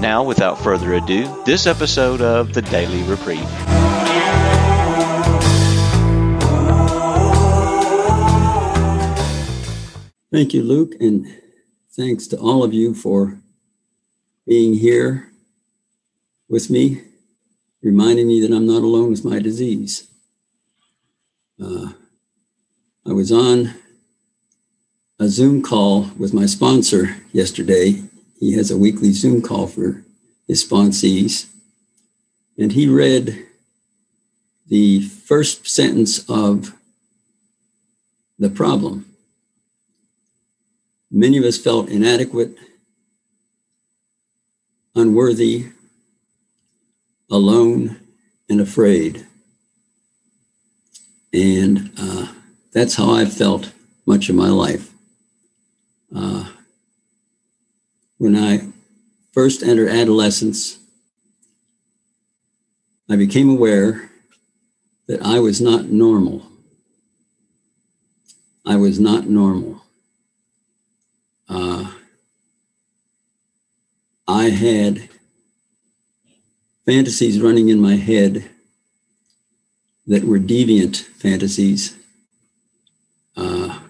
Now, without further ado, this episode of the Daily Reprieve. Thank you, Luke, and thanks to all of you for being here with me, reminding me that I'm not alone with my disease. Uh, I was on a Zoom call with my sponsor yesterday. He has a weekly Zoom call for his sponsees. And he read the first sentence of the problem. Many of us felt inadequate, unworthy, alone, and afraid. And uh, that's how I've felt much of my life. Uh, when I first entered adolescence, I became aware that I was not normal. I was not normal. Uh, I had fantasies running in my head that were deviant fantasies. Uh,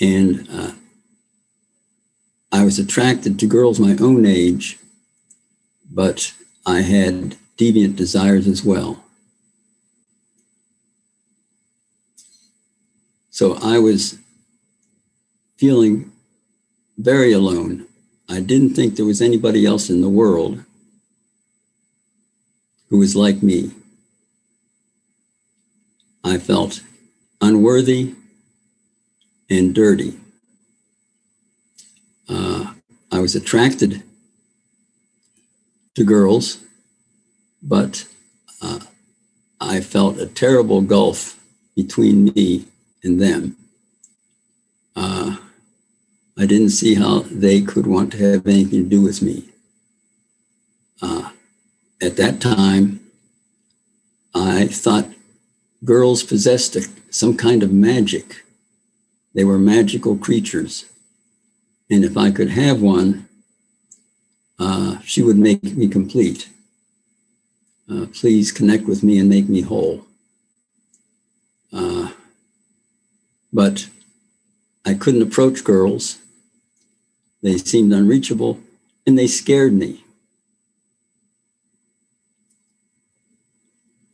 and uh, I was attracted to girls my own age, but I had deviant desires as well. So I was feeling very alone. I didn't think there was anybody else in the world who was like me. I felt unworthy and dirty. Uh, I was attracted to girls, but uh, I felt a terrible gulf between me and them. Uh, I didn't see how they could want to have anything to do with me. Uh, at that time, I thought girls possessed a, some kind of magic. They were magical creatures. And if I could have one, uh, she would make me complete. Uh, please connect with me and make me whole. Uh, but I couldn't approach girls. They seemed unreachable and they scared me.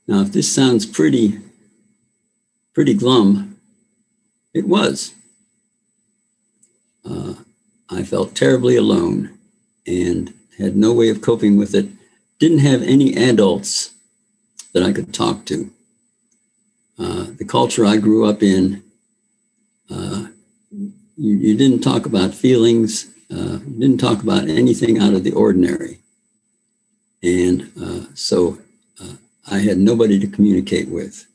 Now, if this sounds pretty, pretty glum, it was. Uh, I felt terribly alone and had no way of coping with it. Didn't have any adults that I could talk to. Uh, the culture I grew up in, uh, you, you, didn't talk about feelings, uh, you didn't talk about anything out of the ordinary. And uh, so uh, I had nobody to communicate with.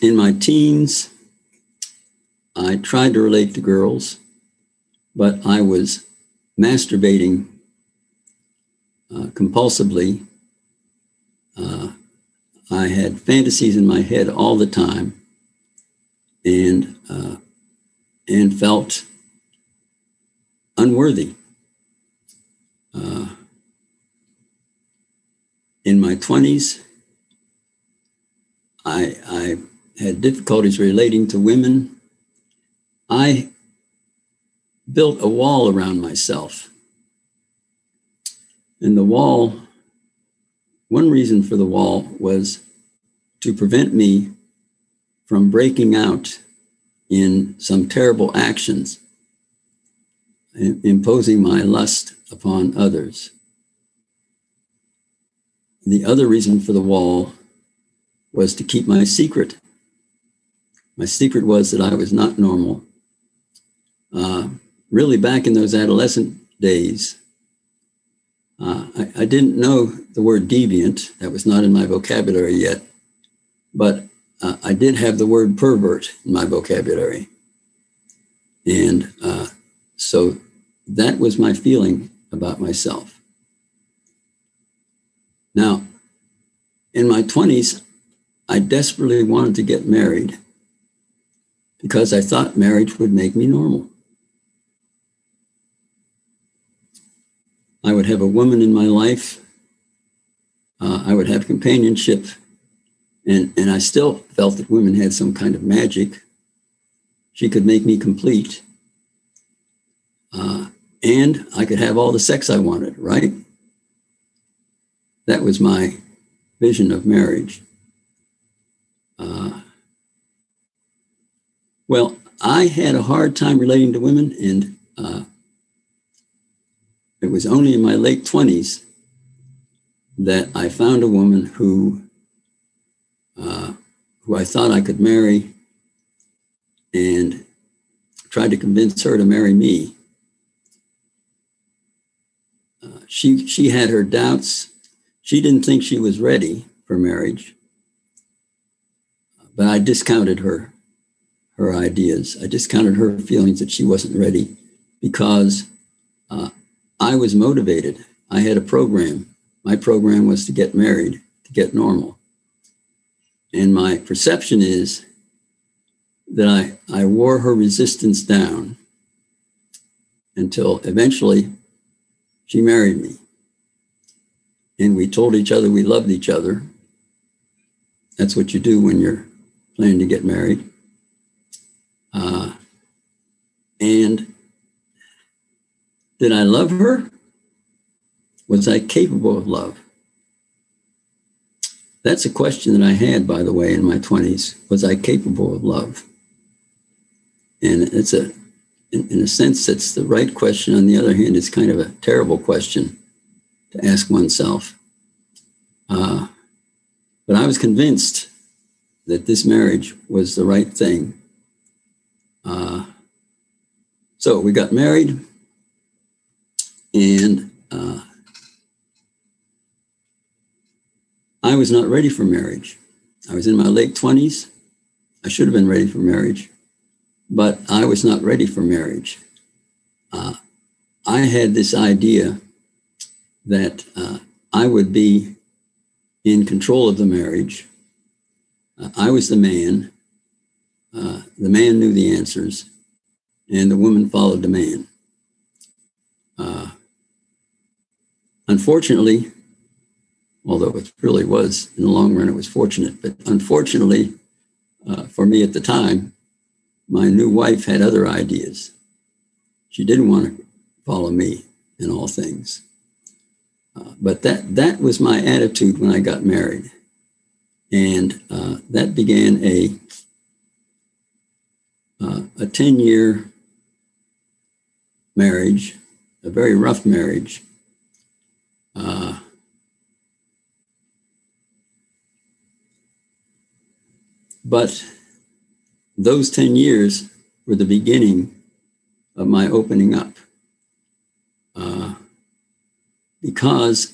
In my teens, I tried to relate to girls, but I was masturbating uh, compulsively. Uh, I had fantasies in my head all the time, and uh, and felt unworthy. Uh, in my twenties, I, I had difficulties relating to women I built a wall around myself. And the wall, one reason for the wall was to prevent me from breaking out in some terrible actions, imposing my lust upon others. The other reason for the wall was to keep my secret. My secret was that I was not normal uh, really back in those adolescent days, uh, I, I, didn't know the word deviant. That was not in my vocabulary yet. But uh, I did have the word pervert in my vocabulary. And uh, so that was my feeling about myself. Now, in my 20s, I desperately wanted to get married because I thought marriage would make me normal. I would have a woman in my life. Uh, I would have companionship. And, and I still felt that women had some kind of magic. She could make me complete. Uh, and I could have all the sex I wanted, right? That was my vision of marriage. Uh, well, I had a hard time relating to women, and uh, it was only in my late 20s that I found a woman who, uh, who I thought I could marry and tried to convince her to marry me. Uh, she, she had her doubts. She didn't think she was ready for marriage, but I discounted her, her ideas. I discounted her feelings that she wasn't ready because uh, I was motivated. I had a program. My program was to get married, to get normal. And my perception is that I, I wore her resistance down until eventually she married me. And we told each other we loved each other. That's what you do when you're planning to get married. Uh, and did I love her? Was I capable of love? That's a question that I had, by the way, in my 20s. Was I capable of love? And it's a, in, in a sense, it's the right question. On the other hand, it's kind of a terrible question to ask oneself. Uh, but I was convinced that this marriage was the right thing. Uh, so we got married. And uh, I was not ready for marriage. I was in my late 20s. I should have been ready for marriage, but I was not ready for marriage. Uh, I had this idea that uh, I would be in control of the marriage. Uh, I was the man. Uh, the man knew the answers, and the woman followed the man. Unfortunately, although it really was in the long run, it was fortunate, but unfortunately uh, for me at the time, my new wife had other ideas. She didn't want to follow me in all things. Uh, but that, that was my attitude when I got married. And uh, that began a, uh, a 10 year marriage, a very rough marriage uh, but those 10 years were the beginning of my opening up. Uh, because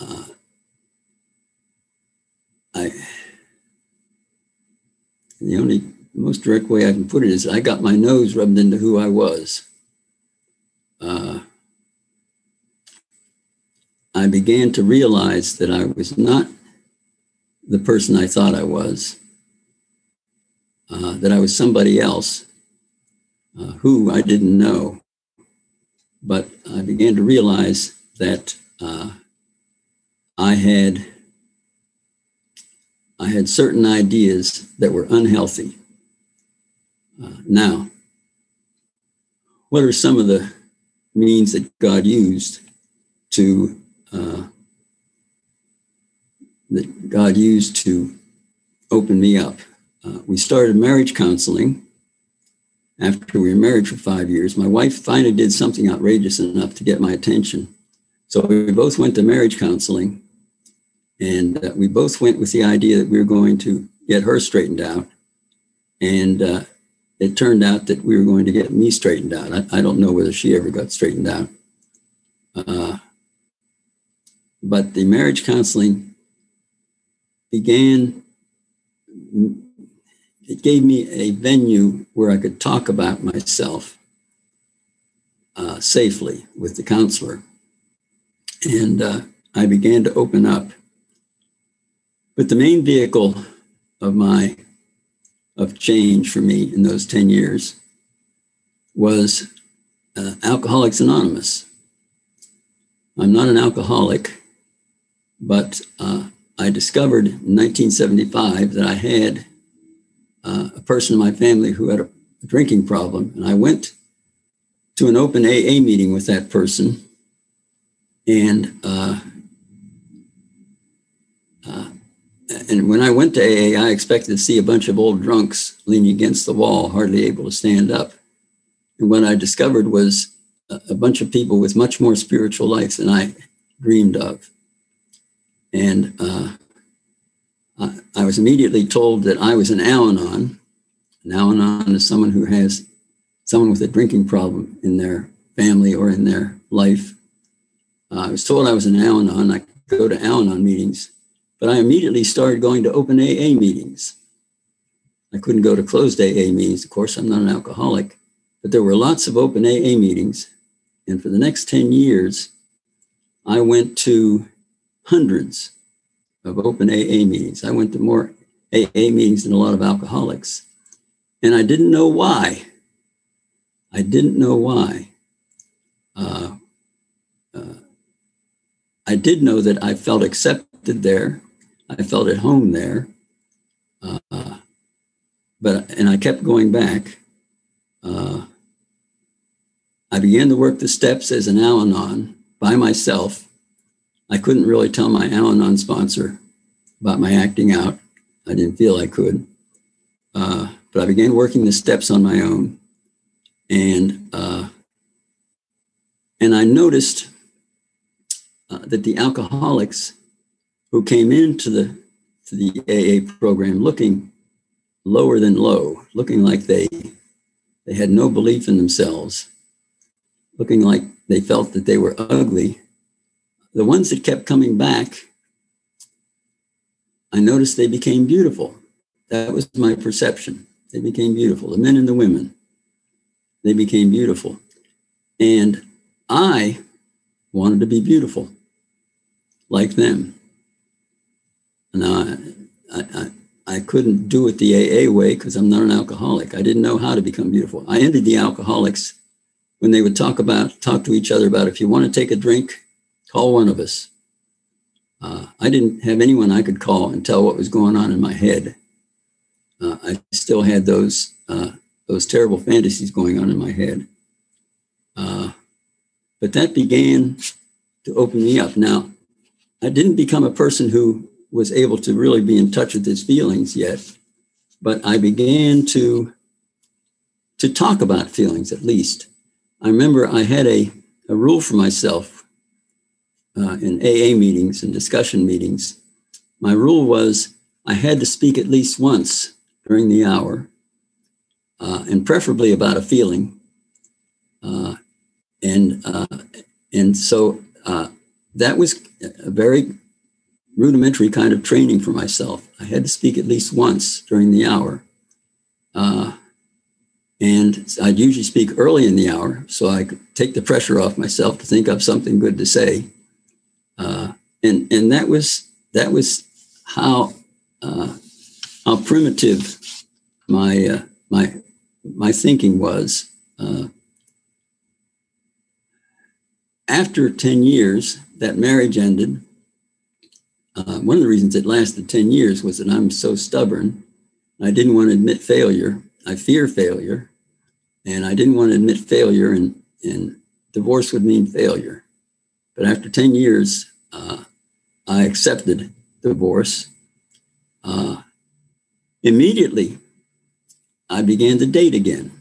uh, I, the only most direct way I can put it is I got my nose rubbed into who I was. Uh, I began to realize that I was not the person I thought I was, uh, that I was somebody else uh, who I didn't know. But I began to realize that uh, I had I had certain ideas that were unhealthy. Uh, now, what are some of the means that God used to uh, that God used to open me up. Uh, we started marriage counseling after we were married for five years. My wife finally did something outrageous enough to get my attention. So we both went to marriage counseling, and uh, we both went with the idea that we were going to get her straightened out. And uh, it turned out that we were going to get me straightened out. I, I don't know whether she ever got straightened out. But the marriage counseling began, it gave me a venue where I could talk about myself uh, safely with the counselor. And uh, I began to open up. But the main vehicle of my of change for me in those 10 years was uh, Alcoholics Anonymous. I'm not an alcoholic, but uh, I discovered in 1975 that I had uh, a person in my family who had a drinking problem. And I went to an open AA meeting with that person. And uh, uh, and when I went to AA, I expected to see a bunch of old drunks leaning against the wall, hardly able to stand up. And what I discovered was a, bunch of people with much more spiritual life than I dreamed of. And uh, I, I was immediately told that I was an Al Anon. An Al Anon is someone who has someone with a drinking problem in their family or in their life. Uh, I was told I was an Al Anon. I could go to Al Anon meetings but I immediately started going to open AA meetings. I couldn't go to closed AA meetings. Of course, I'm not an alcoholic, but there were lots of open AA meetings. And for the next 10 years, I went to hundreds of open AA meetings. I went to more AA meetings than a lot of alcoholics. And I didn't know why. I didn't know why. Uh, uh, I did know that I felt accepted there. I felt at home there. Uh, but and I kept going back. Uh, I began to work the steps as an Al-Anon by myself. I couldn't really tell my Al-Anon sponsor about my acting out. I didn't feel I could. Uh, but I began working the steps on my own, and uh, and I noticed uh, that the alcoholics who came into the to the AA program looking lower than low, looking like they they had no belief in themselves, looking like they felt that they were ugly. The ones that kept coming back, I noticed they became beautiful. That was my perception. They became beautiful. The men and the women, they became beautiful. And I wanted to be beautiful like them. Now, I, I, I couldn't do it the AA way because I'm not an alcoholic. I didn't know how to become beautiful. I entered the alcoholics when they would talk about, talk to each other about if you want to take a drink, call one of us. Uh, I didn't have anyone I could call and tell what was going on in my head. Uh, I still had those uh, those terrible fantasies going on in my head. Uh, but that began to open me up. Now, I didn't become a person who was able to really be in touch with his feelings yet, but I began to to talk about feelings at least. I remember I had a, a rule for myself uh, in AA meetings and discussion meetings. My rule was I had to speak at least once during the hour, uh, and preferably about a feeling. Uh, and uh, and so uh, that was a very rudimentary kind of training for myself. I had to speak at least once during the hour. Uh, and I'd usually speak early in the hour so I could take the pressure off myself to think of something good to say. And and that was that was how uh, how primitive my uh, my my thinking was. Uh, after 10 years, that marriage ended uh, one of the reasons it lasted 10 years was that I'm so stubborn. I didn't want to admit failure. I fear failure. And I didn't want to admit failure, and, and divorce would mean failure. But after 10 years, uh, I accepted divorce. Uh, immediately, I began to date again.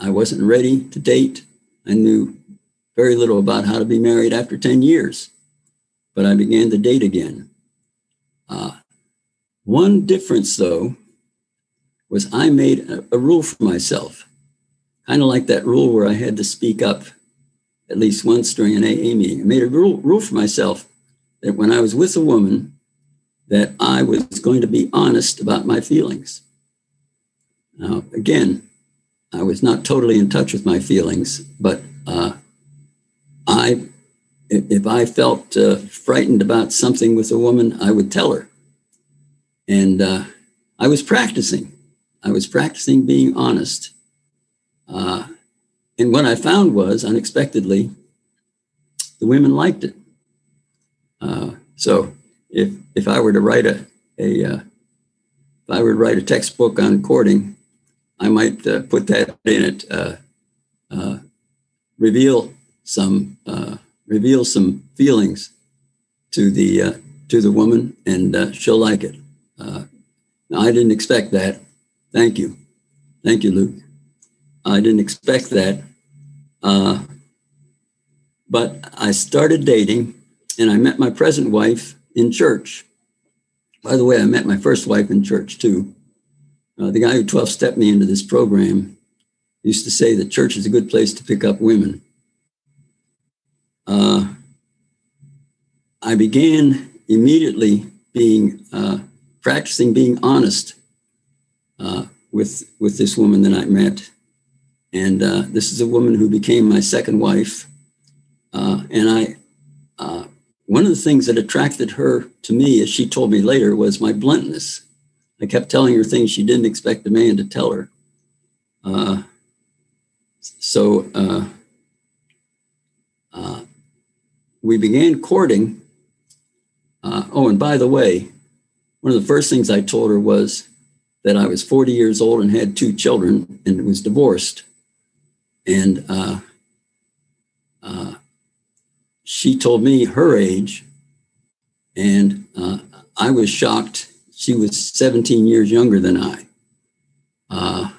I wasn't ready to date. I knew very little about how to be married after 10 years, but I began to date again. Uh, one difference, though, was I made a, a rule for myself, kind of like that rule where I had to speak up at least once during an AA meeting. I made a rule, rule for myself that when I was with a woman, that I was going to be honest about my feelings. Now, again, I was not totally in touch with my feelings, but uh, I, if I felt uh, frightened about something with a woman, I would tell her. And uh, I was practicing. I was practicing being honest. Uh, and what I found was, unexpectedly, the women liked it. Uh, so if if I were to write a a uh, if I were to write a textbook on courting, I might uh, put that in it. Uh, uh, reveal some uh, reveal some feelings to the to the woman, and she'll like it. I didn't expect that. Thank you, thank you, Luke. I didn't expect that. but I started dating, and I met my present wife in church. By the way, I met my first wife in church too. Uh, the guy who 12 stepped me into this program used to say that church is a good place to pick up women. Uh, I began immediately being uh, practicing being honest uh, with with this woman that I met, and uh, this is a woman who became my second wife. Uh, and I one of the things that attracted her to me, as she told me later, was my bluntness. I kept telling her things she didn't expect a man to tell her. Uh, so uh, uh, we began courting. Uh, oh, and by the way, one of the first things I told her was that I was 40 years old and had two children and was divorced. And uh, uh, she told me her age, and uh, I was shocked. She was 17 years younger than I. Uh,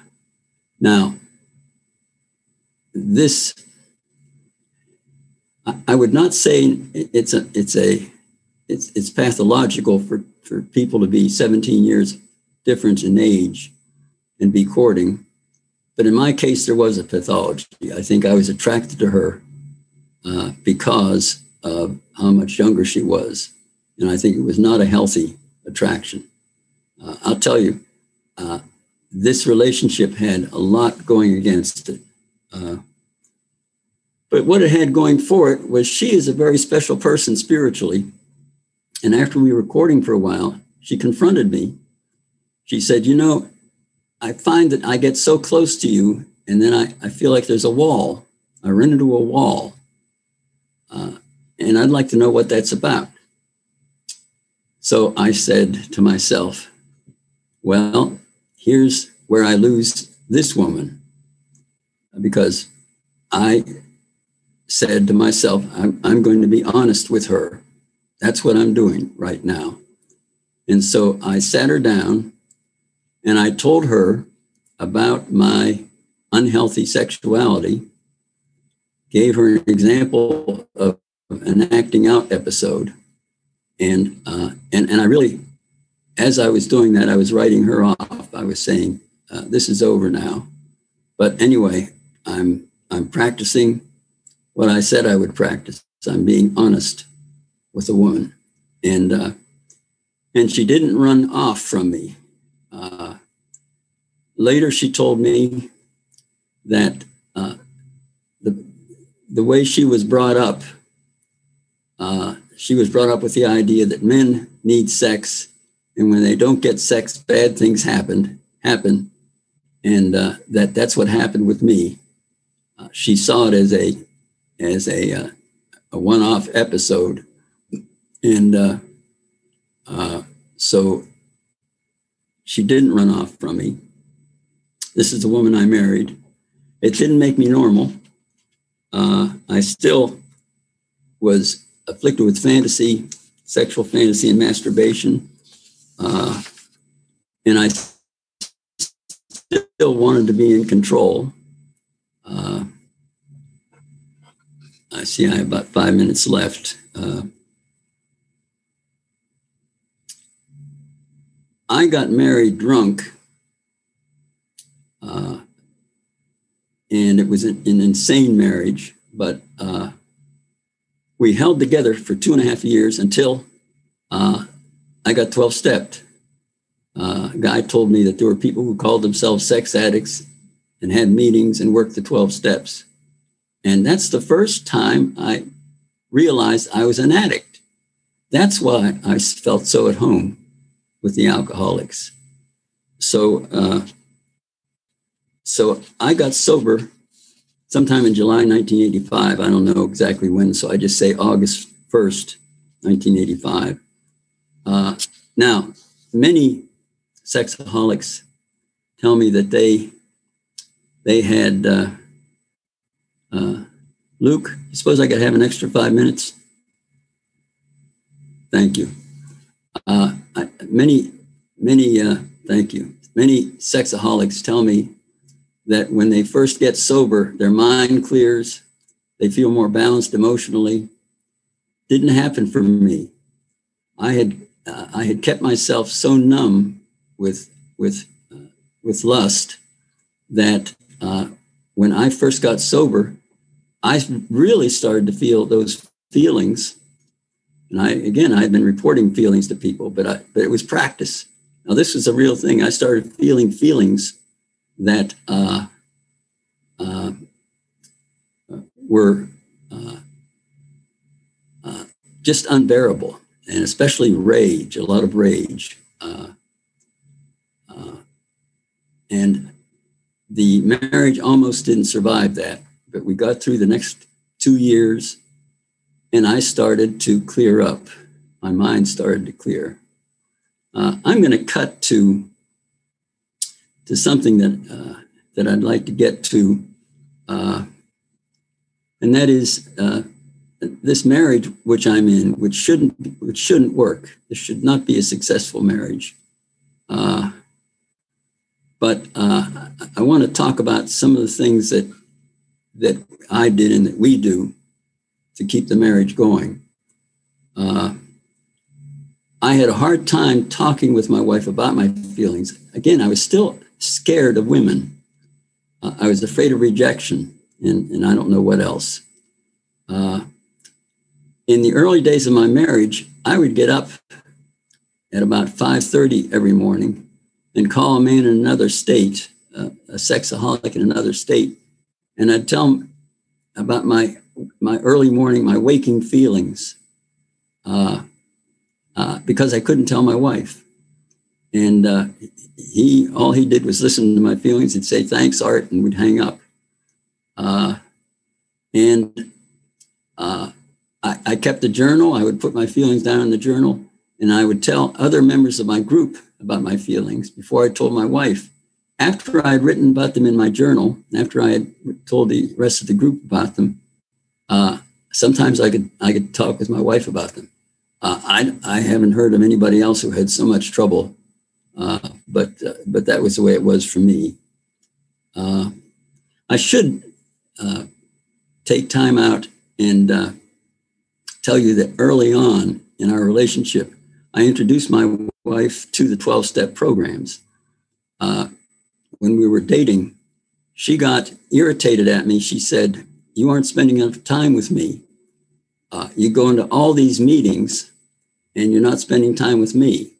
now, this I would not say it's a it's a it's it's pathological for for people to be 17 years difference in age and be courting, but in my case there was a pathology. I think I was attracted to her uh, because of how much younger she was. And I think it was not a healthy attraction. Uh, I'll tell you, uh, this relationship had a lot going against it. Uh, but what it had going for it was she is a very special person spiritually. And after we were recording for a while, she confronted me. She said, You know, I find that I get so close to you, and then I, I feel like there's a wall. I run into a wall. Uh, and I'd like to know what that's about. So I said to myself, well, here's where I lose this woman. Because I said to myself, I'm, I'm going to be honest with her. That's what I'm doing right now. And so I sat her down and I told her about my unhealthy sexuality gave her an example of an acting out episode. And, uh, and, and I really, as I was doing that, I was writing her off. I was saying, uh, this is over now. But anyway, I'm, I'm practicing what I said I would practice. I'm being honest with a woman. And, uh, and she didn't run off from me. Uh, later, she told me that uh, the way she was brought up, uh, she was brought up with the idea that men need sex, and when they don't get sex, bad things happen. Happen, and uh, that that's what happened with me. Uh, she saw it as a as a uh, a one-off episode, and uh, uh, so she didn't run off from me. This is the woman I married. It didn't make me normal uh, I still was afflicted with fantasy, sexual fantasy, and masturbation. Uh, and I still wanted to be in control. Uh, I see I have about five minutes left. Uh, I got married drunk Uh, and it was an, an insane marriage, but uh, we held together for two and a half years until uh, I got 12 stepped. Uh, a guy told me that there were people who called themselves sex addicts and had meetings and worked the 12 steps. And that's the first time I realized I was an addict. That's why I felt so at home with the alcoholics. So, uh, so I got sober sometime in July 1985. I don't know exactly when, so I just say August 1st, 1985. Uh, now, many sexaholics tell me that they they had uh, uh, Luke. Suppose I could have an extra five minutes. Thank you. Uh, I, many, many. Uh, thank you. Many sexaholics tell me that when they first get sober, their mind clears, they feel more balanced emotionally. Didn't happen for me. I had uh, I had kept myself so numb with with uh, with lust that uh, when I first got sober, I really started to feel those feelings. And I again I had been reporting feelings to people, but I but it was practice. Now this was a real thing. I started feeling feelings that uh, uh, were uh, uh, just unbearable, and especially rage, a lot of rage. Uh, and the marriage almost didn't survive that, but we got through the next two years, and I started to clear up. My mind started to clear. I'm going to cut to to something that uh, that I'd like to get to, uh, and that is uh, this marriage which I'm in, which shouldn't which shouldn't work. This should not be a successful marriage. Uh, but uh, I want to talk about some of the things that that I did and that we do to keep the marriage going. Uh, I had a hard time talking with my wife about my feelings. Again, I was still scared of women. Uh, I was afraid of rejection, and, and I don't know what else. Uh, in the early days of my marriage, I would get up at about 5:30 every morning and call a man in another state, uh, a sexaholic in another state, and I'd tell him about my my early morning, my waking feelings, uh, uh, because I couldn't tell my wife. And uh, he all he did was listen to my feelings. He'd say thanks, Art, and we'd hang up. Uh, and uh, I, I, kept a journal. I would put my feelings down in the journal, and I would tell other members of my group about my feelings before I told my wife. After I had written about them in my journal, after I had told the rest of the group about them, uh, sometimes I could I could talk with my wife about them. Uh, I I haven't heard of anybody else who had so much trouble uh, but uh, but that was the way it was for me. Uh, I should uh, take time out and uh, tell you that early on in our relationship, I introduced my wife to the 12 step programs. when we were dating, she got irritated at me. She said, You aren't spending enough time with me. you go into all these meetings and you're not spending time with me.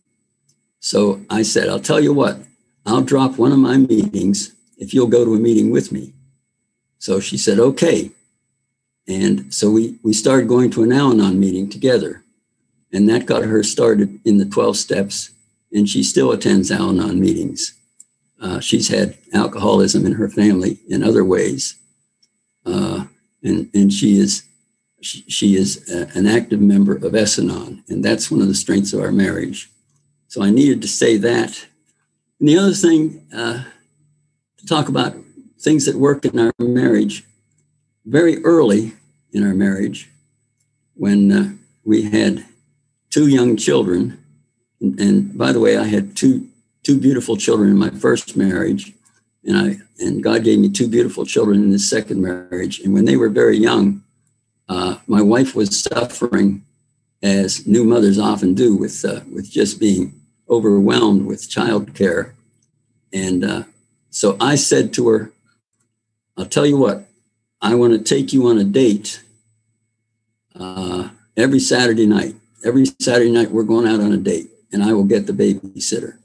So I said, I'll tell you what, I'll drop one of my meetings if you'll go to a meeting with me. So she said, okay. And so we, we started going to an Al Anon meeting together. And that got her started in the 12 steps. And she still attends Al Anon meetings. Uh, she's had alcoholism in her family in other ways. Uh, and, and she is she, she is a, an active member of S-Anon, and that's one of the strengths of our marriage. So I needed to say that. And the other thing uh, to talk about things that work in our marriage very early in our marriage when uh, we had two young children. And, and, by the way, I had two two beautiful children in my first marriage, and I and God gave me two beautiful children in this second marriage. And when they were very young, uh, my wife was suffering as new mothers often do with uh, with just being overwhelmed with childcare, and uh, so I said to her, I'll tell you what, I want to take you on a date uh, every Saturday night. Every Saturday night, we're going out on a date, and I will get the babysitter.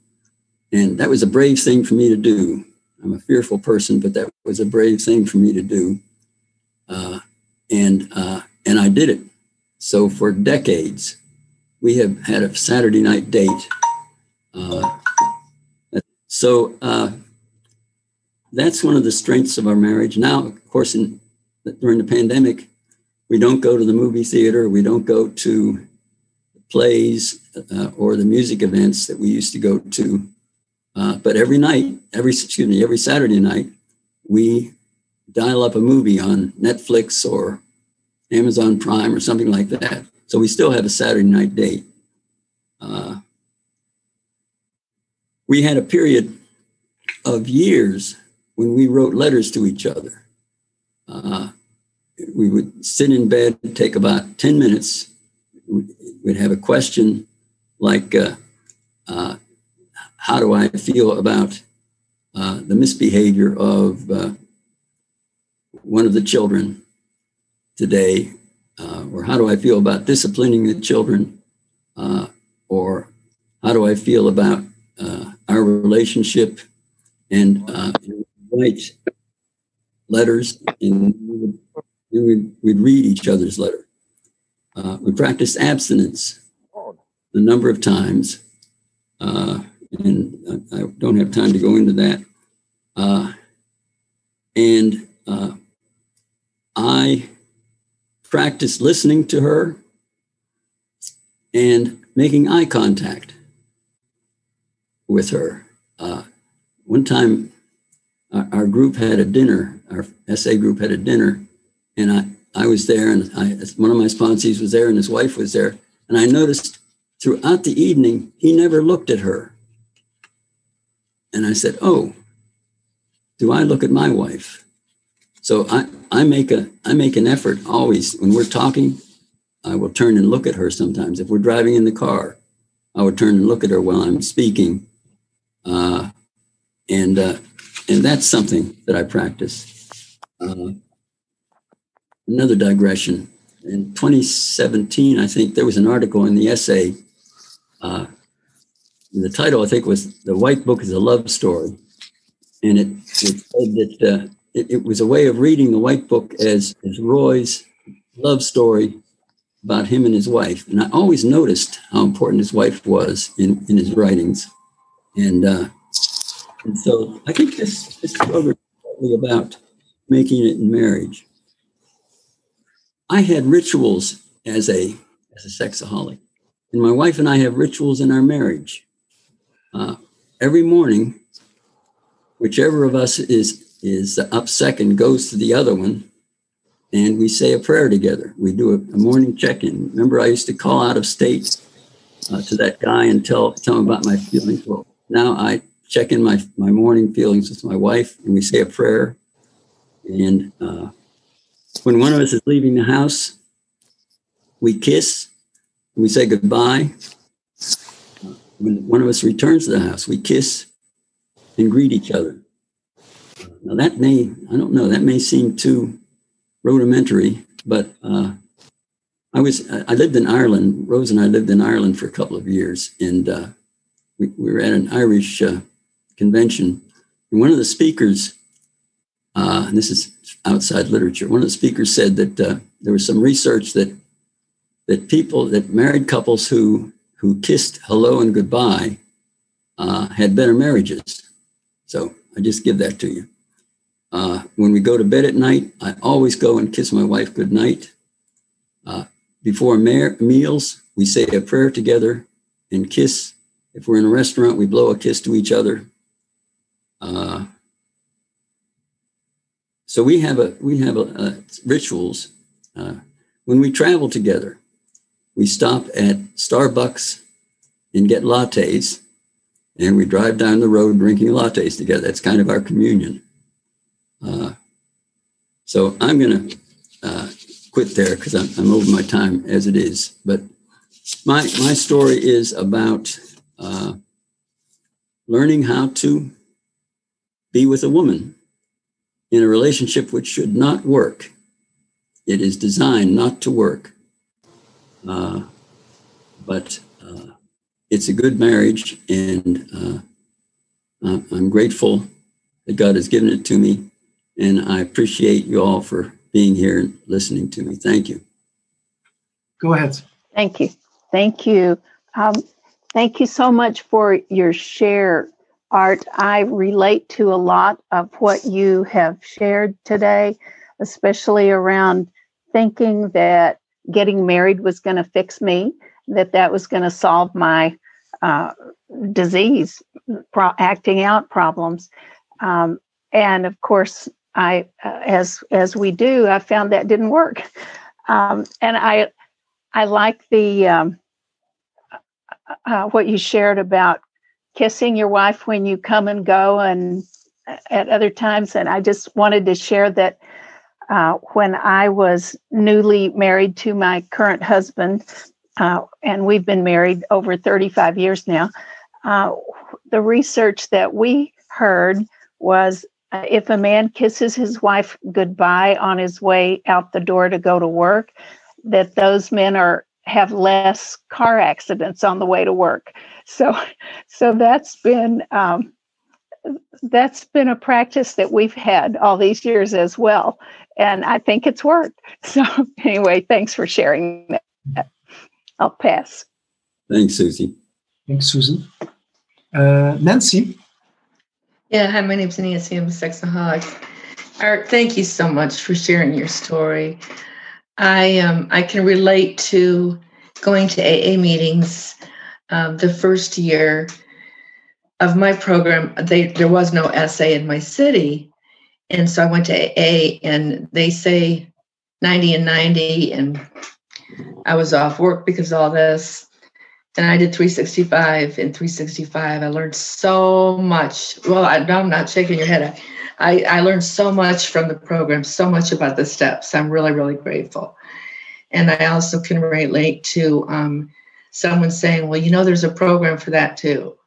And that was a brave thing for me to do. I'm a fearful person, but that was a brave thing for me to do. Uh, and uh, and I did it. So for decades, we have had a Saturday night date. Uh, so uh, that's one of the strengths of our marriage. Now, of course, in, during the pandemic, we don't go to the movie theater. We don't go to plays uh, or the music events that we used to go to. Uh, but every night, every excuse me, every Saturday night, we dial up a movie on Netflix or Amazon Prime or something like that. So we still have a Saturday night date. Uh, we had a period of years when we wrote letters to each other. Uh, we would sit in bed, take about 10 minutes. We'd have a question like, uh, uh, How do I feel about uh, the misbehavior of uh, one of the children today? Uh, or how do I feel about disciplining the children? or how do I feel about our relationship and uh, write letters and we'd, we'd read each other's letter. Uh, we practiced abstinence a number of times, uh, and I don't have time to go into that. Uh, and uh, I practiced listening to her and making eye contact with her. Uh, one time, our, our, group had a dinner. Our SA group had a dinner, and I I was there, and I, one of my sponsees was there, and his wife was there, and I noticed throughout the evening he never looked at her. And I said, "Oh, do I look at my wife?" So I, I make a I make an effort always when we're talking. I will turn and look at her sometimes. If we're driving in the car, I would turn and look at her while I'm speaking. Uh, and uh, and that's something that I practice. Uh, another digression. In 2017, I think there was an article in the essay. Uh, the title, I think, was "The White Book is a Love Story," and it, it said that uh, it, it, was a way of reading the White Book as as Roy's love story about him and his wife. And I always noticed how important his wife was in in his writings, and uh, and so I think this, this program is about making it in marriage. I had rituals as a as a sexaholic, and my wife and I have rituals in our marriage. Uh, every morning, whichever of us is is up second goes to the other one, and we say a prayer together. We do a, a morning check-in. Remember, I used to call out of state uh, to that guy and tell tell him about my feelings. Well, now I check in my, my morning feelings with my wife, and we say a prayer. And uh, when one of us is leaving the house, we kiss we say goodbye. When one of us returns to the house, we kiss and greet each other. Now, that may, I don't know, that may seem too rudimentary, but uh, I was, I lived in Ireland. Rose and I lived in Ireland for a couple of years, and uh, we, we, were at an Irish uh, convention. And one of the speakers, uh, and this is outside literature, one of the speakers said that uh, there was some research that that people, that married couples who who kissed hello and goodbye uh, had better marriages. So I just give that to you. Uh, when we go to bed at night, I always go and kiss my wife good night. Uh, before meals, we say a prayer together and kiss. If we're in a restaurant, we blow a kiss to each other. Uh, so we have a we have a, a rituals uh, when we travel together. We stop at Starbucks and get lattes, and we drive down the road drinking lattes together. That's kind of our communion. Uh, so I'm going to uh, quit there because I'm, I'm, over my time as it is. But my my story is about uh, learning how to be with a woman in a relationship which should not work. It is designed not to work. Uh, but uh, it's a good marriage, and uh, I'm grateful that God has given it to me. And I appreciate you all for being here and listening to me. Thank you. Go ahead. Thank you. Thank you. Um, thank you so much for your share, Art. I relate to a lot of what you have shared today, especially around thinking that getting married was going to fix me, that that was going to solve my uh, disease, pro- acting out problems. Um, and of course, I, uh, as as we do, I found that didn't work. Um, and I, I like the um, uh, what you shared about kissing your wife when you come and go, and uh, at other times. And I just wanted to share that uh, when I was newly married to my current husband, uh, and we've been married over 35 years now. Uh, the research that we heard was uh, if a man kisses his wife goodbye on his way out the door to go to work, that those men are have less car accidents on the way to work. So, so that's been um, that's been a practice that we've had all these years as well, and I think it's worked. So, anyway, thanks for sharing that. I'll pass. Thanks, Susie. Thanks, Susan. Uh, Nancy. Yeah, hi, my name's Nancy. I'm a sexaholic. Art, thank you so much for sharing your story. I um I can relate to going to AA meetings. Um, the first year of my program, they there was no SA in my city, and so I went to AA, and they say 90 and 90, and I was off work because of all this and I did 365 and 365. I learned so much. Well, I, am not shaking your head. I, I learned so much from the program, so much about the steps. I'm really, really grateful. And I also can relate to um, someone saying, well, you know, there's a program for that too.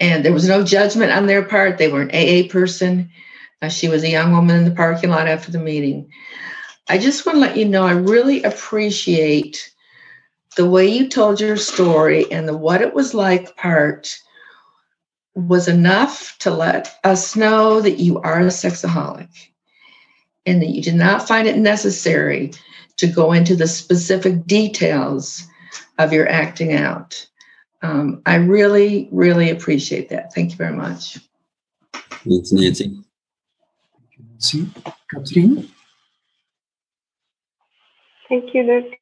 And there was no judgment on their part. They were an AA person. Uh, she was a young woman in the parking lot after the meeting. I just want to let you know I really appreciate the way you told your story and the what it was like part was enough to let us know that you are a sexaholic and that you did not find it necessary to go into the specific details of your acting out. Um, I really, really appreciate that. Thank you very much. Thanks, Nancy. Nancy. Katrine? Thank you, Luke.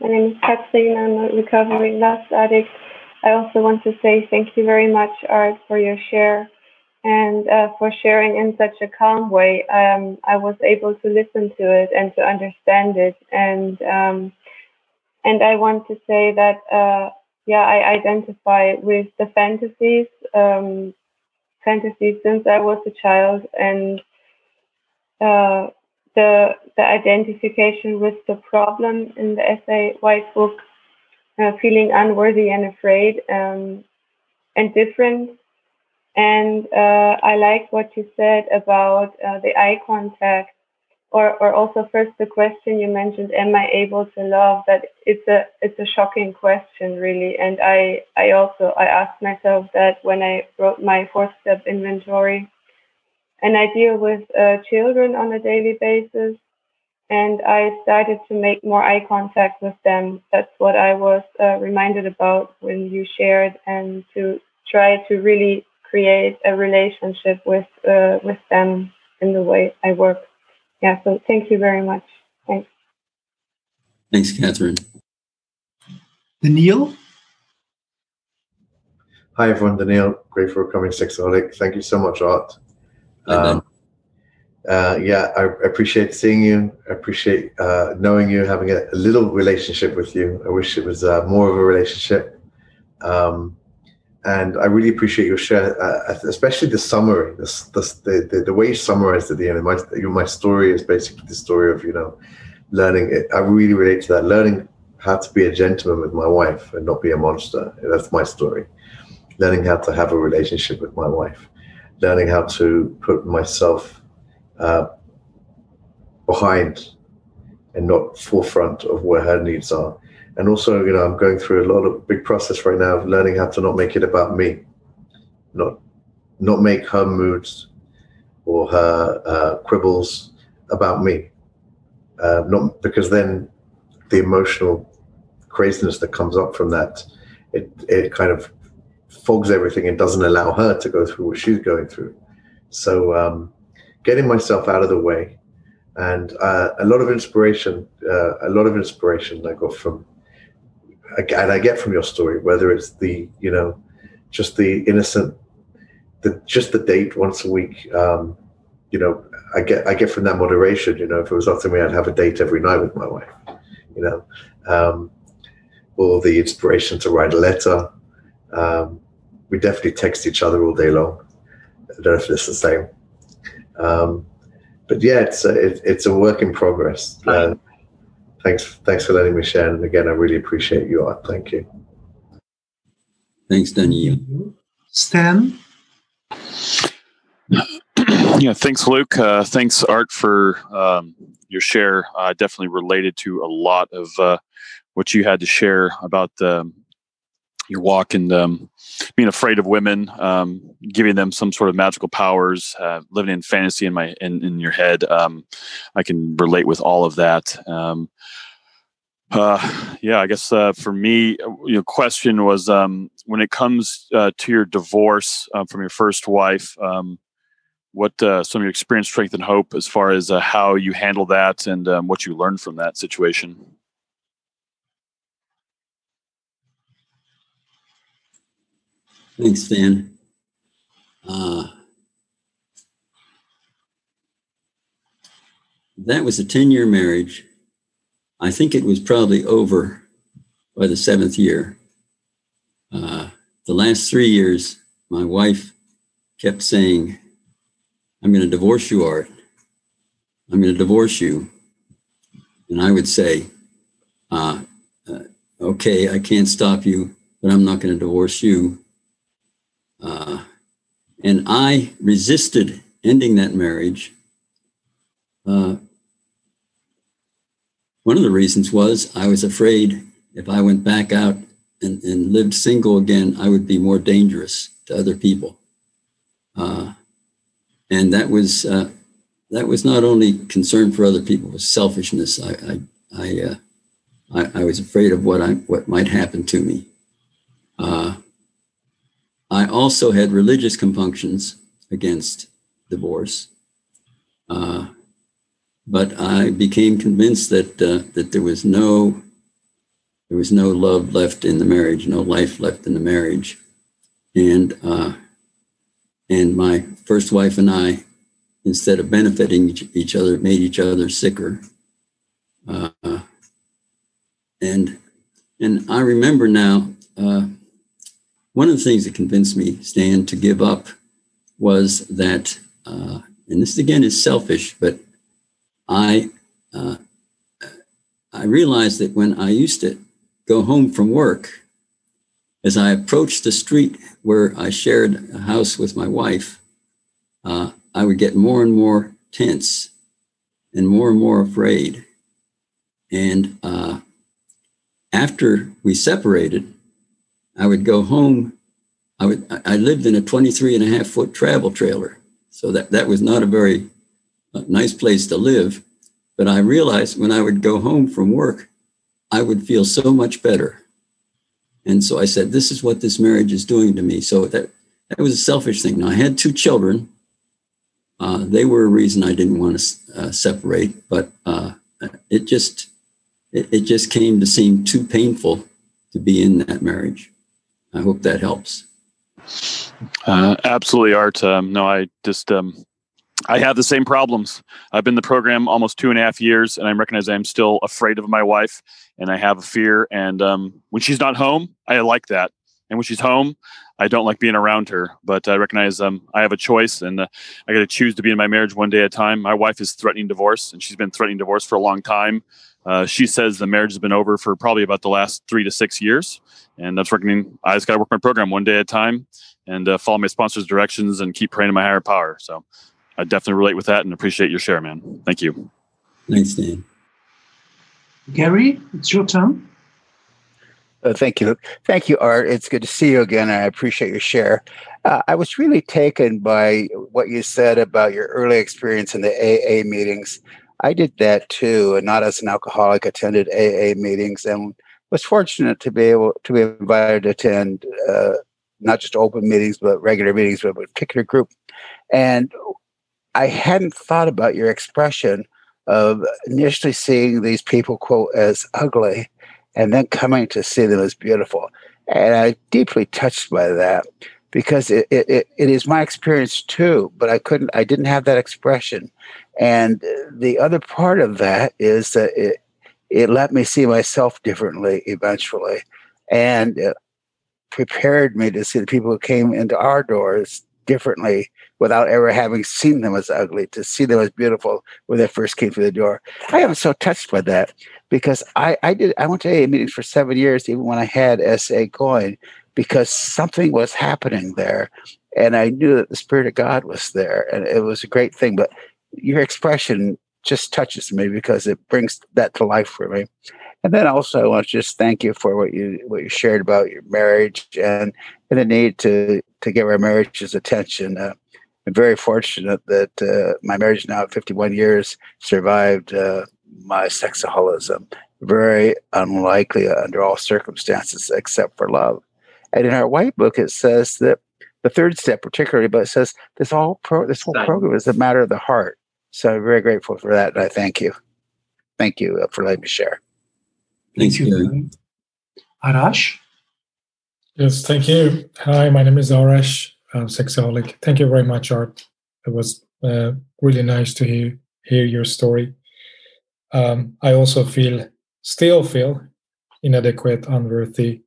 My name is Kathleen. I'm a recovering lust addict. I also want to say thank you very much, Art, for your share and uh, for sharing in such a calm way. Um, I was able to listen to it and to understand it, and um, and I want to say that uh, yeah, I identify with the fantasies, um, fantasies since I was a child, and uh, the the identification with the problem in the SA White Book, uh, feeling unworthy and afraid um, and different. And uh, I like what you said about uh, the eye contact, or or also first the question you mentioned: Am I able to love? That it's a it's a shocking question, really. And I I also I asked myself that when I wrote my fourth step inventory and I deal with uh, children on a daily basis. And I started to make more eye contact with them. That's what I was uh, reminded about when you shared, and to try to really create a relationship with uh, with them in the way I work. Yeah. So thank you very much. Thanks. Thanks, Catherine. Daniel. Hi everyone, Daniel, grateful for coming sexaholic. Thank you so much, Art. Um, uh, yeah, I appreciate seeing you. I appreciate uh, knowing you, having a, little relationship with you. I wish it was uh, more of a relationship. Um, and I really appreciate your share, uh, especially the summary, the, the, the, the, way you summarized at the end. My, my story is basically the story of, you know, learning. It. I really relate to that. Learning how to be a gentleman with my wife and not be a monster. That's my story. Learning how to have a relationship with my wife learning how to put myself uh, behind and not forefront of where her needs are. And also, you know, I'm going through a lot of big process right now of learning how to not make it about me, not not make her moods or her uh, quibbles about me. Uh, not because then the emotional craziness that comes up from that, it it kind of fogs everything and doesn't allow her to go through what she's going through. So um, getting myself out of the way and uh, a lot of inspiration, uh, a lot of inspiration I got from, and I get from your story, whether it's the, you know, just the innocent, the just the date once a week. Um, you know, I get I get from that moderation. You know, if it was up to me, I'd have a date every night with my wife. You know, um, or the inspiration to write a letter. Um, we definitely text each other all day long. I don't know if it's the same. Um, but yeah, it's a, it, it's a work in progress. Uh, thanks, thanks for letting me share. And again, I really appreciate you, Art. Thank you. Thanks, Daniel. Stan? yeah, thanks, Luke. Uh, thanks, Art, for um, your share. I uh, definitely related to a lot of uh, what you had to share about um, your walk and um, being afraid of women, um, giving them some sort of magical powers, uh, living in fantasy in my in, in your head. Um, I can relate with all of that. Um, uh, yeah, I guess uh, for me, your question was um, when it comes uh, to your divorce uh, from your first wife. Um, what uh, some of your experience, strength, and hope as far as uh, how you handle that and what you learned from that situation? Thanks, Stan. Uh, that was a 10 year marriage. I think it was probably over by the seventh year. Uh, the last three years, my wife kept saying, I'm going to divorce you, Art. I'm going to divorce you. And I would say, uh, uh, okay, I can't stop you, but I'm not going to divorce you. Uh, and I resisted ending that marriage. Uh, one of the reasons was I was afraid if I went back out and, and lived single again, I would be more dangerous to other people. Uh, and that was uh, that was not only concern for other people, was selfishness. I I I, uh, I, I was afraid of what I what might happen to me. I also had religious compunctions against divorce. Uh, but I became convinced that uh, that there was no there was no love left in the marriage, no life left in the marriage, and uh, and my first wife and I, instead of benefiting each other, made each other sicker. Uh, and and I remember now uh, one of the things that convinced me, Stan, to give up was that, uh, and this again is selfish, but I uh, I realized that when I used to go home from work, as I approached the street where I shared a house with my wife, uh, I would get more and more tense and more and more afraid. And uh, after we separated, I would go home. I would I lived in a 23 and a half foot travel trailer. So that, that was not a very uh, nice place to live. But I realized when I would go home from work, I would feel so much better. And so I said, this is what this marriage is doing to me. So that, that was a selfish thing. Now I had two children. Uh, they were a reason I didn't want to uh, separate, but uh, it just it, it just came to seem too painful to be in that marriage. I hope that helps. Uh, absolutely, Art. Um, no, I just um, I have the same problems. I've been the program almost two and a half years, and I recognize I'm still afraid of my wife, and I have a fear. And um, when she's not home, I like that, and when she's home, I don't like being around her. But I recognize um, I have a choice, and uh, I got to choose to be in my marriage one day at a time. My wife is threatening divorce, and she's been threatening divorce for a long time. Uh, she says the marriage has been over for probably about the last three to six years. And that's working. I just got to work my program one day at a time and uh, follow my sponsor's directions and keep praying to my higher power. So I definitely relate with that and appreciate your share, man. Thank you. Thanks, Dan. Gary, it's your turn. Uh, thank you. Thank you, Art. It's good to see you again. I appreciate your share. Uh, I was really taken by what you said about your early experience in the AA meetings. I did that too, and not as an alcoholic, attended AA meetings and was fortunate to be able to be invited to attend uh, not just open meetings, but regular meetings with a particular group. And I hadn't thought about your expression of initially seeing these people, quote, as ugly and then coming to see them as beautiful. And I'm deeply touched by that because it, it, it is my experience too, but I couldn't, I didn't have that expression. And the other part of that is that it, it let me see myself differently eventually and prepared me to see the people who came into our doors differently without ever having seen them as ugly, to see them as beautiful when they first came through the door. I am so touched by that because I, I did I went to AA meetings for seven years, even when I had SA going, because something was happening there. And I knew that the Spirit of God was there. And it was a great thing. But your expression just touches me because it brings that to life for me. And then also I want to just thank you for what you what you shared about your marriage and, and the need to to give our marriages attention. Uh, I'm very fortunate that uh, my marriage now at 51 years survived uh, my sexaholism. Very unlikely under all circumstances except for love. And in our white book, it says that the third step, particularly, but it says this all pro- this whole program is a matter of the heart. So I'm very grateful for that, and I thank you. Thank you uh, for letting me share. Thanks, Thank you. Arash? Yes, thank you. Hi, my name is Arash um, sexaholic. Thank you very much, Art. It was uh, really nice to hear hear your story. Um, I also feel, still feel, inadequate, unworthy,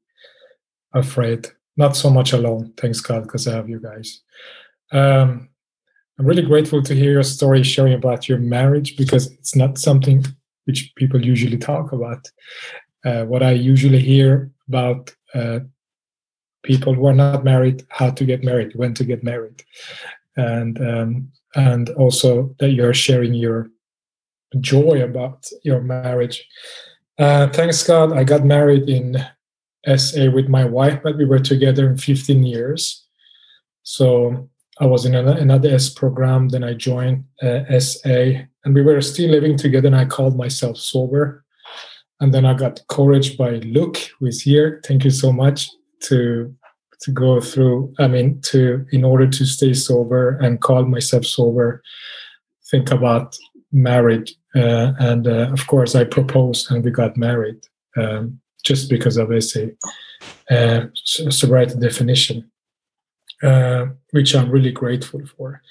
afraid. Not so much alone, thanks God, because I have you guys. Um, I'm really grateful to hear your story sharing about your marriage because it's not something which people usually talk about. Uh, what I usually hear about uh, people who are not married how to get married when to get married and um, and also that you're sharing your joy about your marriage uh, thanks god i got married in sa with my wife but we were together in 15 years. So i was in another s program then i joined uh, sa and we were still living together and i called myself sober. And then i got encouraged by luke who is here. Thank you so much to to go through i mean to in order to stay sober and call myself sober think about marriage uh, and uh, of course i proposed and we got married um, just because of this uh, sobriety definition uh, which i'm really grateful for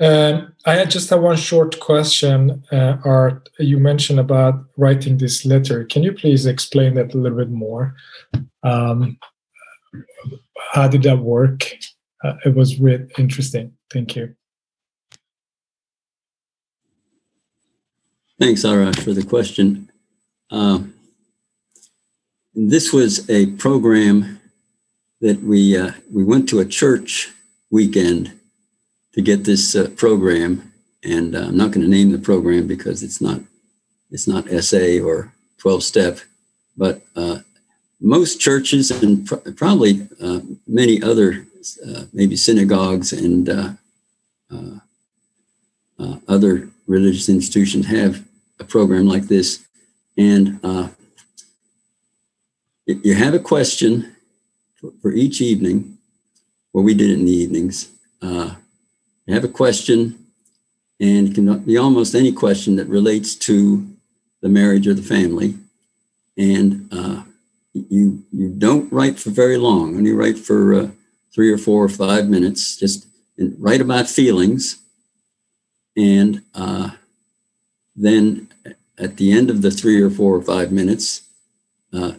um, I had just have one short question, uh, Art. You mentioned about writing this letter. Can you please explain that a little bit more? Um, how did that work? Uh, it was really interesting. Thank you. Thanks, Arash, for the question. This was a program that we uh, we went to a church weekend to get this uh, program, and uh, I'm not going to name the program because it's not it's not SA or 12 step, but uh, most churches and pr- probably uh, many other, uh, maybe synagogues and other religious institutions have a program like this. And you have a question for, each evening. Well, we did it in the evenings. you have a question, and it can be almost any question that relates to the marriage or the family. And you you don't write for very long. Only write for uh, three or four or five minutes. Just write about feelings, and uh, then at the end of the three or four or five minutes, uh,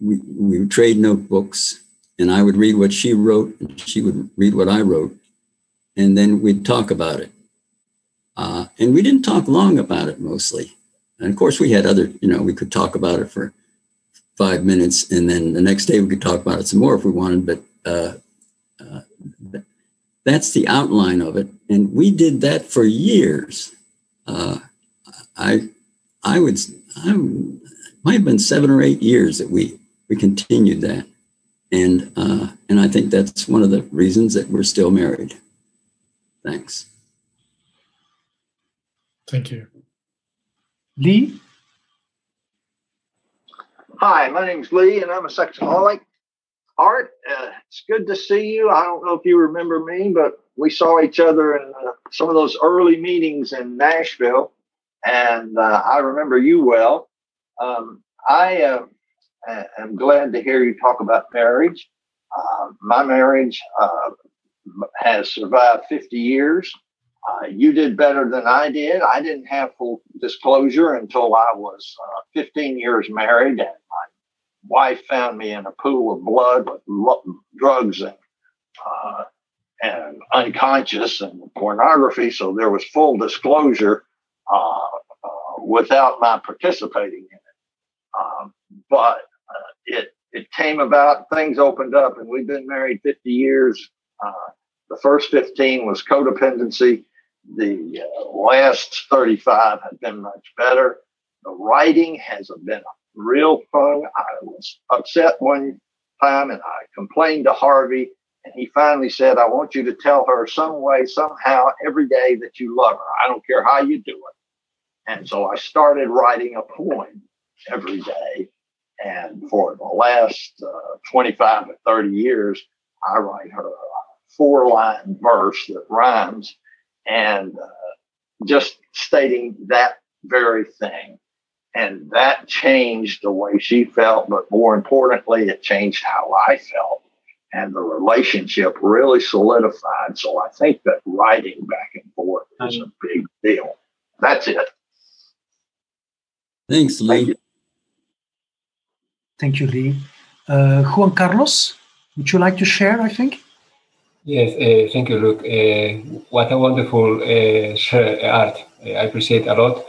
we we would trade notebooks, and I would read what she wrote, and she would read what I wrote, and then we'd talk about it. Uh, and we didn't talk long about it mostly. and of course, we had other, you know, we could talk about it for five minutes, and then the next day we could talk about it some more if we wanted. But uh, uh, that's the outline of it, and we did that for years. Uh, I, I would, I might have been seven or eight years that we we continued that, and uh, and I think that's one of the reasons that we're still married. Thanks. Thank you. Lee? Hi, my name's Lee, and I'm a sexaholic. Art, uh, it's good to see you. I don't know if you remember me, but we saw each other in uh, some of those early meetings in Nashville, and uh, I remember you well. Um, I uh, am glad to hear you talk about marriage. Uh, my marriage uh, has survived 50 years. Uh, you did better than I did. I didn't have full disclosure until I was uh, 15 years married, and my wife found me in a pool of blood with lo- drugs and uh, and unconscious and pornography. So there was full disclosure without my participating in but uh, it it came about. Things opened up, and we've been married 50 years. the first 15 was codependency the uh, last 35 have been much better. The writing has been real fun. I was upset one time and I complained to Harvey, and he finally said, I want you to tell her some way, somehow, every day that you love her. I don't care how you do it. And so I started writing a poem every day. And for the last uh, 25 or 30 years, I write her a four line verse that rhymes and uh, just stating that very thing. And that changed the way she felt, but more importantly, it changed how I felt. And the relationship really solidified. So I think that writing back and forth is a big deal. That's it. Thanks, Lee. Thank you, Thank you Lee. Uh, Juan Carlos, would you like to share, I think? Yes, uh, thank you, Luke. Uh, what a wonderful uh, share art. I appreciate a lot.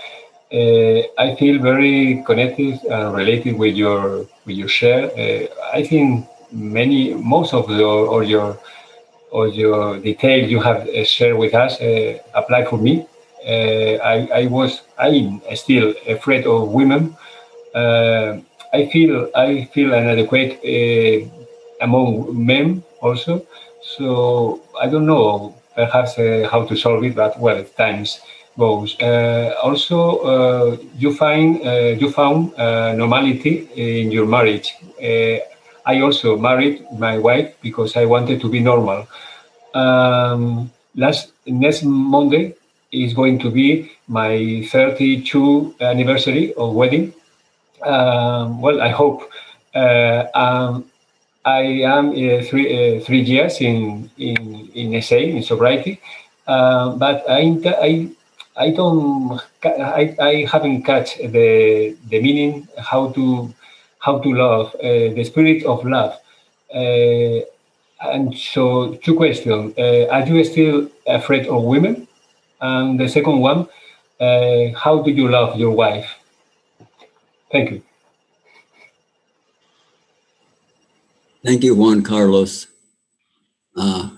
I feel very connected and related with your with your share. I think many, most of your or your or your details you have shared with us apply for me. I, I was I'm still afraid of women. I feel I feel inadequate among men also. So I don't know perhaps uh, how to solve it, but well, times goes. Uh, also, uh, you find uh, you found uh, normality in your marriage. Uh, I also married my wife because I wanted to be normal. Um, last next Monday is going to be my 32 anniversary of wedding. Um, well, I hope. Um, I am uh, three uh, three years in in in SA in sobriety, uh, but I I I don't I, I haven't catch the the meaning how to how to love uh, the spirit of love. Uh, and so two questions: uh, Are you still afraid of women? And the second one: How do you love your wife? Thank you. Thank you, Juan Carlos. Uh,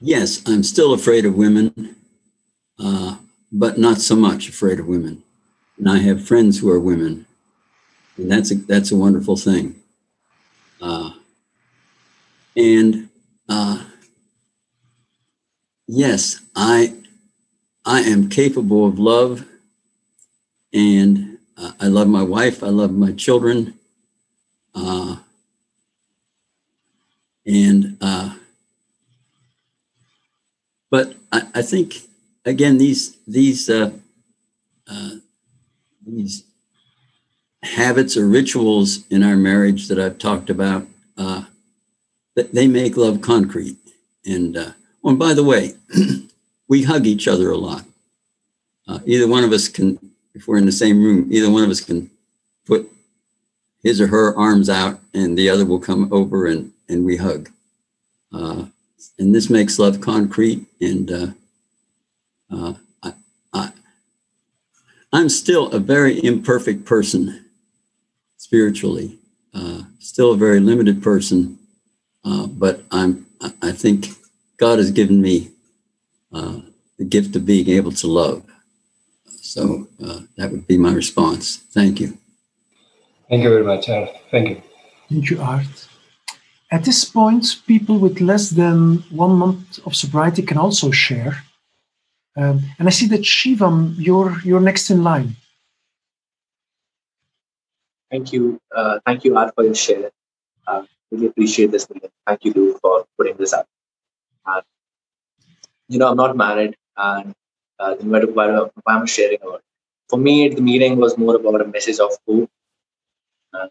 yes, I'm still afraid of women, uh, but not so much afraid of women. And I have friends who are women, and that's a, that's a wonderful thing. Uh, and uh, yes, I I am capable of love and uh, I love my wife. I love my children. Uh, and, uh, but I, I, think again, these, these, uh, uh, these habits or rituals in our marriage that I've talked about, uh, that they make love concrete. And, oh, and by the way, we hug each other a lot. either one of us can if we're in the same room, either one of us can put his or her arms out and the other will come over and, and we hug. Uh, and this makes love concrete. And uh, uh, I, I'm still a very imperfect person spiritually, uh, still a very limited person, uh, but I'm. I think God has given me uh, the gift of being able to love. So uh, that would be my response. Thank you. Thank you very much, Art. Thank you. Thank you, Art. At this point, people with less than one month of sobriety can also share. Um, and I see that Shivam, you're you're next in line. Thank you, uh, thank you, Art, for your share. Uh, really appreciate this meeting. Thank you, Lou, for putting this up. And, you know, I'm not married, and uh, why, why I'm sharing about. For me, the meeting was more about a message of hope. Uh,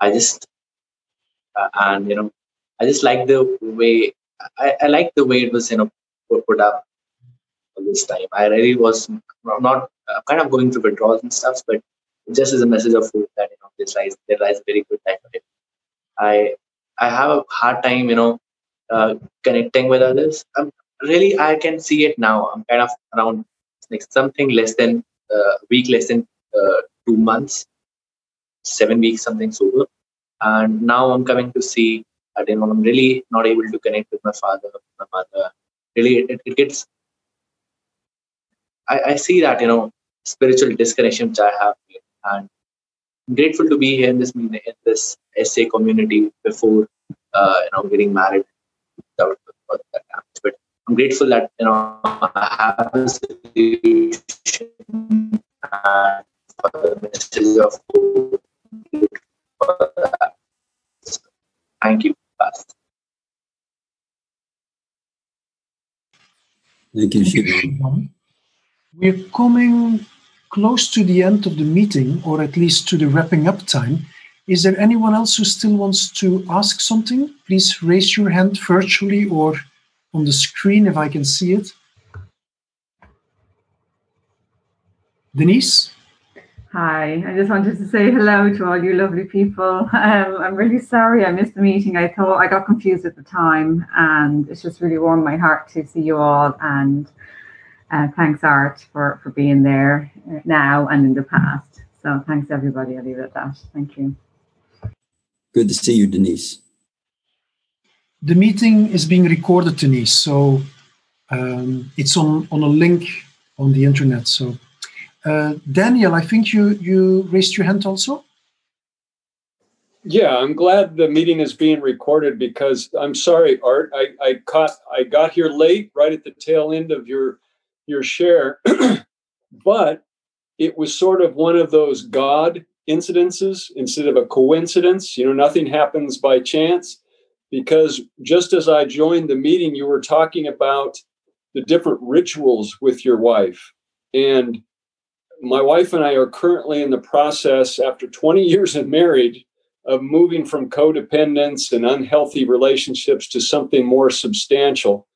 I just, uh, and you know, I just like the way I, I like the way it was, you know, put up this time. I really was not uh, kind of going through withdrawals and stuff, but just as a message of hope that you know this lies there lies a very good time for it. I I have a hard time, you know, uh, connecting with others. I'm really I can see it now. I'm kind of around like something less than a uh, week, less than uh, two months, seven weeks, something sober, and now I'm coming to see that you know I'm really not able to connect with my father, my mother. Really, it, it gets I, I see that, you know, spiritual disconnection which I have. And I'm grateful to be here in this in this SA community before uh, you know getting married without that I'm grateful that you know I have a solution and for the message of hope. Thank you, Thank you, Shivam. We're coming close to the end of the meeting, or at least to the wrapping up time. Is there anyone else who still wants to ask something? Please raise your hand virtually or on the screen if I can see it. Denise? Hi, I just wanted to say hello to all you lovely people. Um, I'm really sorry I missed the meeting. I thought I got confused at the time, and it's just really warmed my heart to see you all. And uh, thanks, Art, for, for being there now and in the past. So thanks, everybody. I'll leave it at that. Thank you. Good to see you, Denise. The meeting is being recorded, Denise, so um, it's on, on a link on the internet. So, uh, Daniel, I think you, you raised your hand also. Yeah, I'm glad the meeting is being recorded because I'm sorry, Art. I, I caught I got here late, right at the tail end of your your share, but it was sort of one of those God incidences instead of a coincidence. You know, nothing happens by chance because just as I joined the meeting, you were talking about the different rituals with your wife. And my wife and I are currently in the process, after 20 years of marriage, of moving from codependence and unhealthy relationships to something more substantial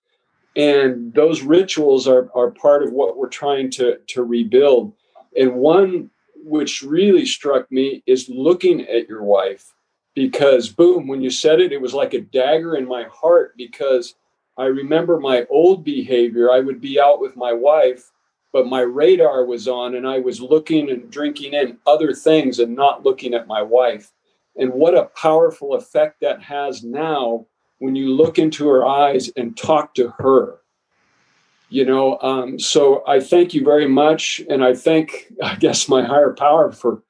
and those rituals are, are part of what we're trying to, to rebuild and one which really struck me is looking at your wife because boom when you said it it was like a dagger in my heart because i remember my old behavior. I would be out with my wife but my radar was on and i was looking and drinking in other things and not looking at my wife. And what a powerful effect that has now when you look into her eyes and talk to her. You know um, so i thank you very much and i thank i guess my higher power for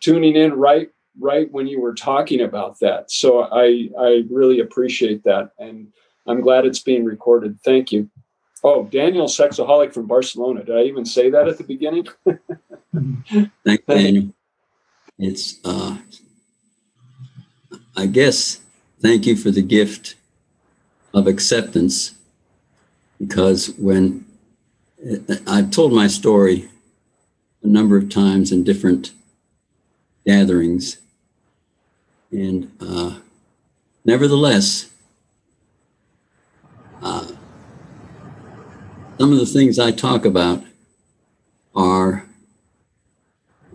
tuning in right right when you were talking about that. So i i really appreciate that and i'm glad it's being recorded. Thank you. Oh daniel sexaholic from barcelona. Did i even say that at the beginning? Thank daniel. It's uh i guess thank you for the gift of acceptance because when I've told my story a number of times in different gatherings, and uh, nevertheless, uh, some of the things I talk about are,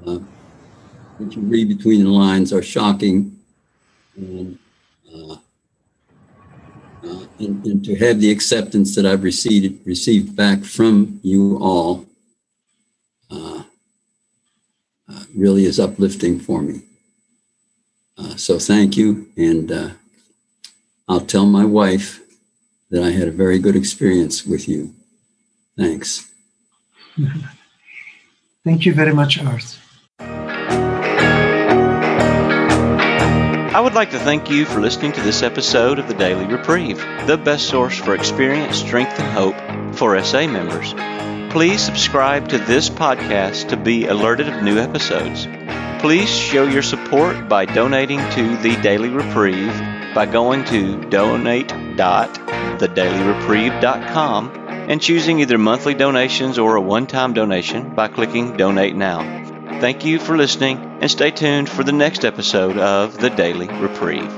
uh, you read between the lines, are shocking and uh, uh, and, and, to have the acceptance that I've received received back from you all uh, really is uplifting for me. Uh, so thank you. And uh, I'll tell my wife that I had a very good experience with you. Thanks. Thank you very much, Art. I would like to thank you for listening to this episode of the Daily Reprieve, the best source for experience, strength, and hope for SA members. Please subscribe to this podcast to be alerted of new episodes. Please show your support by donating to the Daily Reprieve by going to donate.thedailyreprieve.com and choosing either monthly donations or a one time donation by clicking Donate Now. Thank you for listening and stay tuned for the next episode of The Daily Reprieve.